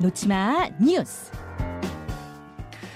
놓치마 뉴스.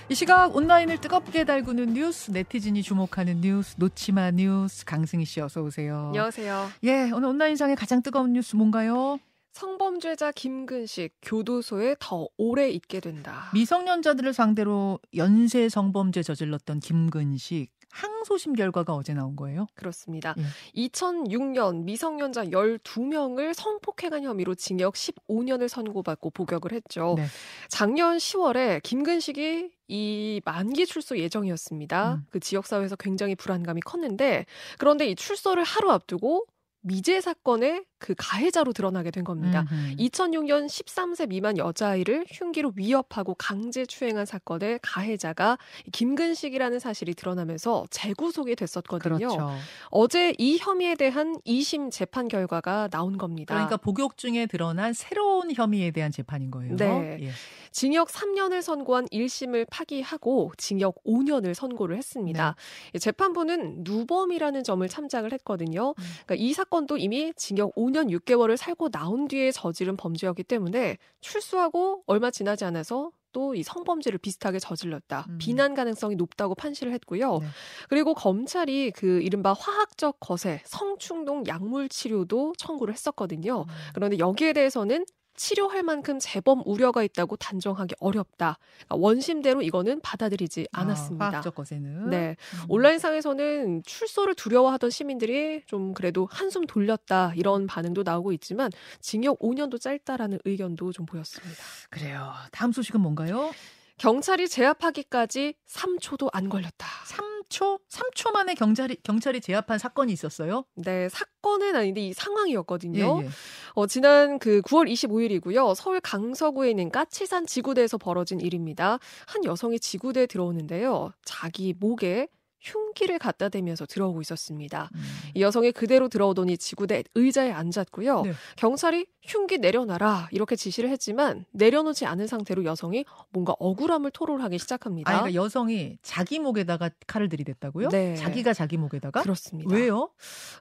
이 시각 온라인을 뜨겁게 달구는 뉴스, 네티즌이 주목하는 뉴스, 놓치마 뉴스, 강승희 씨 어서 오세요. 안녕하세요. 예, 오늘 온라인상의 가장 뜨거운 뉴스 뭔가요? 성범죄자 김근식 교도소에 더 오래 있게 된다. 미성년자들을 상대로 연쇄 성범죄 저질렀던 김근식 항소심 결과가 어제 나온 거예요? 그렇습니다. 예. 2006년 미성년자 12명을 성폭행한 혐의로 징역 15년을 선고받고 복역을 했죠. 네. 작년 10월에 김근식이 이 만기 출소 예정이었습니다. 음. 그 지역사회에서 굉장히 불안감이 컸는데 그런데 이 출소를 하루 앞두고 미제 사건의 그 가해자로 드러나게 된 겁니다. 음흠. 2006년 13세 미만 여자아이를 흉기로 위협하고 강제 추행한 사건의 가해자가 김근식이라는 사실이 드러나면서 재구속이 됐었거든요. 그렇죠. 어제 이 혐의에 대한 2심 재판 결과가 나온 겁니다. 그러니까 복역 중에 드러난 새로운 혐의에 대한 재판인 거예요. 네. 예. 징역 3년을 선고한 1심을 파기하고 징역 5년을 선고를 했습니다. 네. 재판부는 누범이라는 점을 참작을 했거든요. 음. 그러니까 이 사건도 이미 징역 5년 6개월을 살고 나온 뒤에 저지른 범죄였기 때문에 출소하고 얼마 지나지 않아서 또 이 성범죄를 비슷하게 저질렀다. 음. 비난 가능성이 높다고 판시를 했고요. 네. 그리고 검찰이 그 이른바 화학적 거세, 성충동 약물 치료도 청구를 했었거든요. 음. 그런데 여기에 대해서는 치료할 만큼 재범 우려가 있다고 단정하기 어렵다. 그러니까 원심대로 이거는 받아들이지 않았습니다. 아, 화학적 거세는. 네. 음. 온라인상에서는 출소를 두려워하던 시민들이 좀 그래도 한숨 돌렸다 이런 반응도 나오고 있지만 징역 5년도 짧다라는 의견도 좀 보였습니다. 그래요. 다음 소식은 뭔가요? 경찰이 제압하기까지 3초도 안 걸렸다. 3 초? 3초 만에 경찰이 경찰이 제압한 사건이 있었어요? 네, 사건은 아닌데 이 상황이었거든요. 예, 예. 어, 지난 그 9월 25일이고요. 서울 강서구에 있는 까치산 지구대에서 벌어진 일입니다. 한 여성이 지구대에 들어오는데요. 자기 목에 흉기를 갖다 대면서 들어오고 있었습니다. 음. 이 여성이 그대로 들어오더니 지구대 의자에 앉았고요. 네. 경찰이 흉기 내려놔라 이렇게 지시를 했지만 내려놓지 않은 상태로 여성이 뭔가 억울함을 토로하기 시작합니다. 아, 그러니까 여성이 자기 목에다가 칼을 들이댔다고요? 네. 자기가 자기 목에다가? 그렇습니다. 왜요?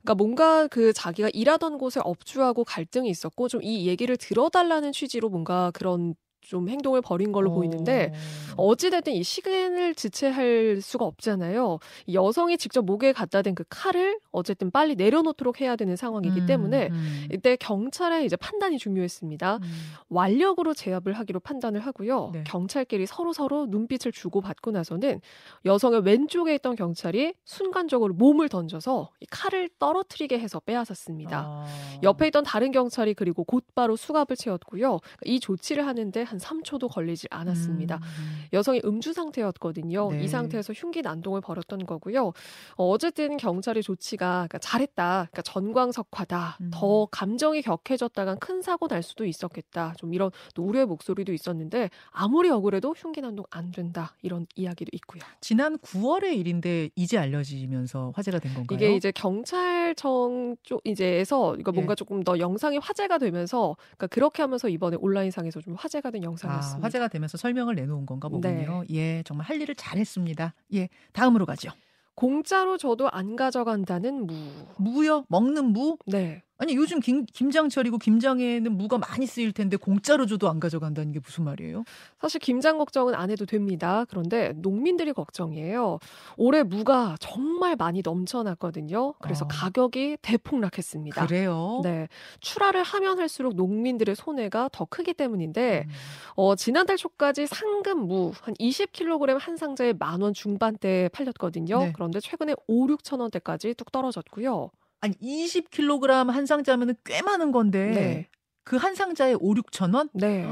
그러니까 뭔가 그 자기가 일하던 곳에 업주하고 갈등이 있었고 좀 이 얘기를 들어달라는 취지로 뭔가 그런 좀 행동을 벌인 걸로 보이는데 어. 어찌됐든 이 시간을 지체할 수가 없잖아요. 이 여성이 직접 목에 갖다 댄 그 칼을 어쨌든 빨리 내려놓도록 해야 되는 상황이기 음, 때문에 음. 이때 경찰의 이제 판단이 중요했습니다. 음. 완력으로 제압을 하기로 판단을 하고요. 네. 경찰끼리 서로 서로 눈빛을 주고 받고 나서는 여성의 왼쪽에 있던 경찰이 순간적으로 몸을 던져서 이 칼을 떨어뜨리게 해서 빼앗았습니다. 아. 옆에 있던 다른 경찰이 그리고 곧바로 수갑을 채웠고요. 이 조치를 하는데 한 3초도 걸리지 않았습니다. 음. 여성이 음주 상태였거든요. 네. 이 상태에서 흉기 난동을 벌였던 거고요. 어, 쨌든 경찰의 조치가 그러니까 잘했다. 그러니까 전광석화다. 음. 더 감정이 격해졌다간 큰 사고 날 수도 있었겠다. 좀 이런 또 우려의 목소리도 있었는데 아무리 억울해도 흉기 난동 안 된다. 이런 이야기도 있고요. 지난 9월의 일인데 이제 알려지면서 화제가 된 건가요? 이게 이제 경찰청 쪽 이제에서 이거 뭔가 예. 조금 더 영상이 화제가 되면서 그러니까 그렇게 하면서 이번에 온라인상에서 좀 화제가 된 아, 영상이었습니다. 화제가 되면서 설명을 내놓은 건가 네. 보군요. 예, 정말 할 일을 잘했습니다. 예, 다음으로 가죠. 공짜로 줘도 안 가져간다는 무. 무요? 먹는 무? 네. 아니 요즘 김, 김장철이고 김장에는 무가 많이 쓰일 텐데 공짜로 줘도 안 가져간다는 게 무슨 말이에요? 사실 김장 걱정은 안 해도 됩니다. 그런데 농민들이 걱정이에요. 올해 무가 정말 많이 넘쳐났거든요. 그래서 어. 가격이 대폭락했습니다. 그래요? 네. 출하를 하면 할수록 농민들의 손해가 더 크기 때문인데, 음. 어, 지난달 초까지 상금 무 한 20kg 한 상자에 만 원 중반대에 팔렸거든요. 네. 그런데 최근에 5, 6천 원대까지 뚝 떨어졌고요. 아니 20kg 한 상자면은 꽤 많은 건데 네. 그한 상자에 5, 6천 원? 네.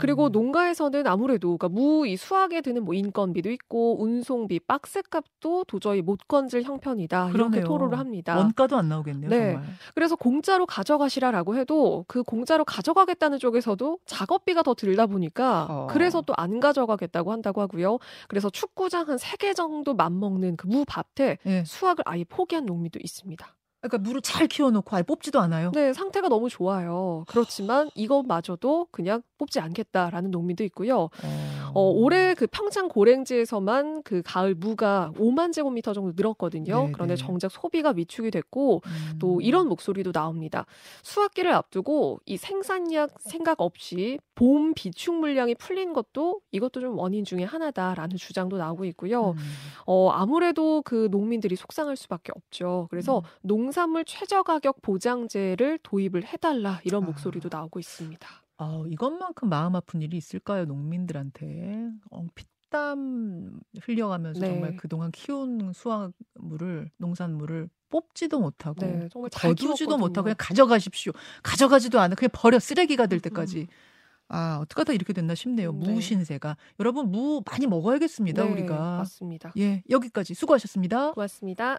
그리고 농가에서는 아무래도 그러니까 무 이 수확에 드는 뭐 인건비도 있고 운송비, 박스값도 도저히 못 건질 형편이다 이렇게 그러네요. 토로를 합니다. 원가도 안 나오겠네요, 네. 정말. 그래서 공짜로 가져가시라라고 해도 그 공짜로 가져가겠다는 쪽에서도 작업비가 더 들다 보니까 어. 그래서 또 안 가져가겠다고 한다고 하고요. 그래서 축구장 한 세 개 정도 맞먹는 그 무 밭에 예. 수확을 아예 포기한 농민도 있습니다. 그러니까 물을 잘 키워놓고 아예 뽑지도 않아요. 네, 상태가 너무 좋아요. 그렇지만 이것마저도 그냥 뽑지 않겠다라는 농민도 있고요. 어. 어, 올해 그 평창 고랭지에서만 그 가을 무가 5만 제곱미터 정도 늘었거든요. 네네. 그런데 정작 소비가 위축이 됐고 음. 또 이런 목소리도 나옵니다. 수학기를 앞두고 이 생산량 생각 없이 봄 비축 물량이 풀린 것도 이것도 좀 원인 중에 하나다라는 주장도 나오고 있고요. 음. 어, 아무래도 그 농민들이 속상할 수밖에 없죠. 그래서 음. 농산물 최저 가격 보장제를 도입을 해달라 이런 아. 목소리도 나오고 있습니다. 아, 이것만큼 마음 아픈 일이 있을까요, 농민들한테? 어, 피땀 흘려가면서 네. 정말 그동안 키운 수확물을, 농산물을 뽑지도 못하고, 네, 정말 잘 거두지도. 못하고 그냥 가져가십시오. 가져가지도 않아. 그냥 버려. 쓰레기가 될 때까지. 음. 아, 어떻게 하다 이렇게 됐나 싶네요. 네. 무 신세가. 여러분, 무 많이 먹어야겠습니다, 네, 우리가. 맞습니다. 예, 여기까지 수고하셨습니다. 고맙습니다.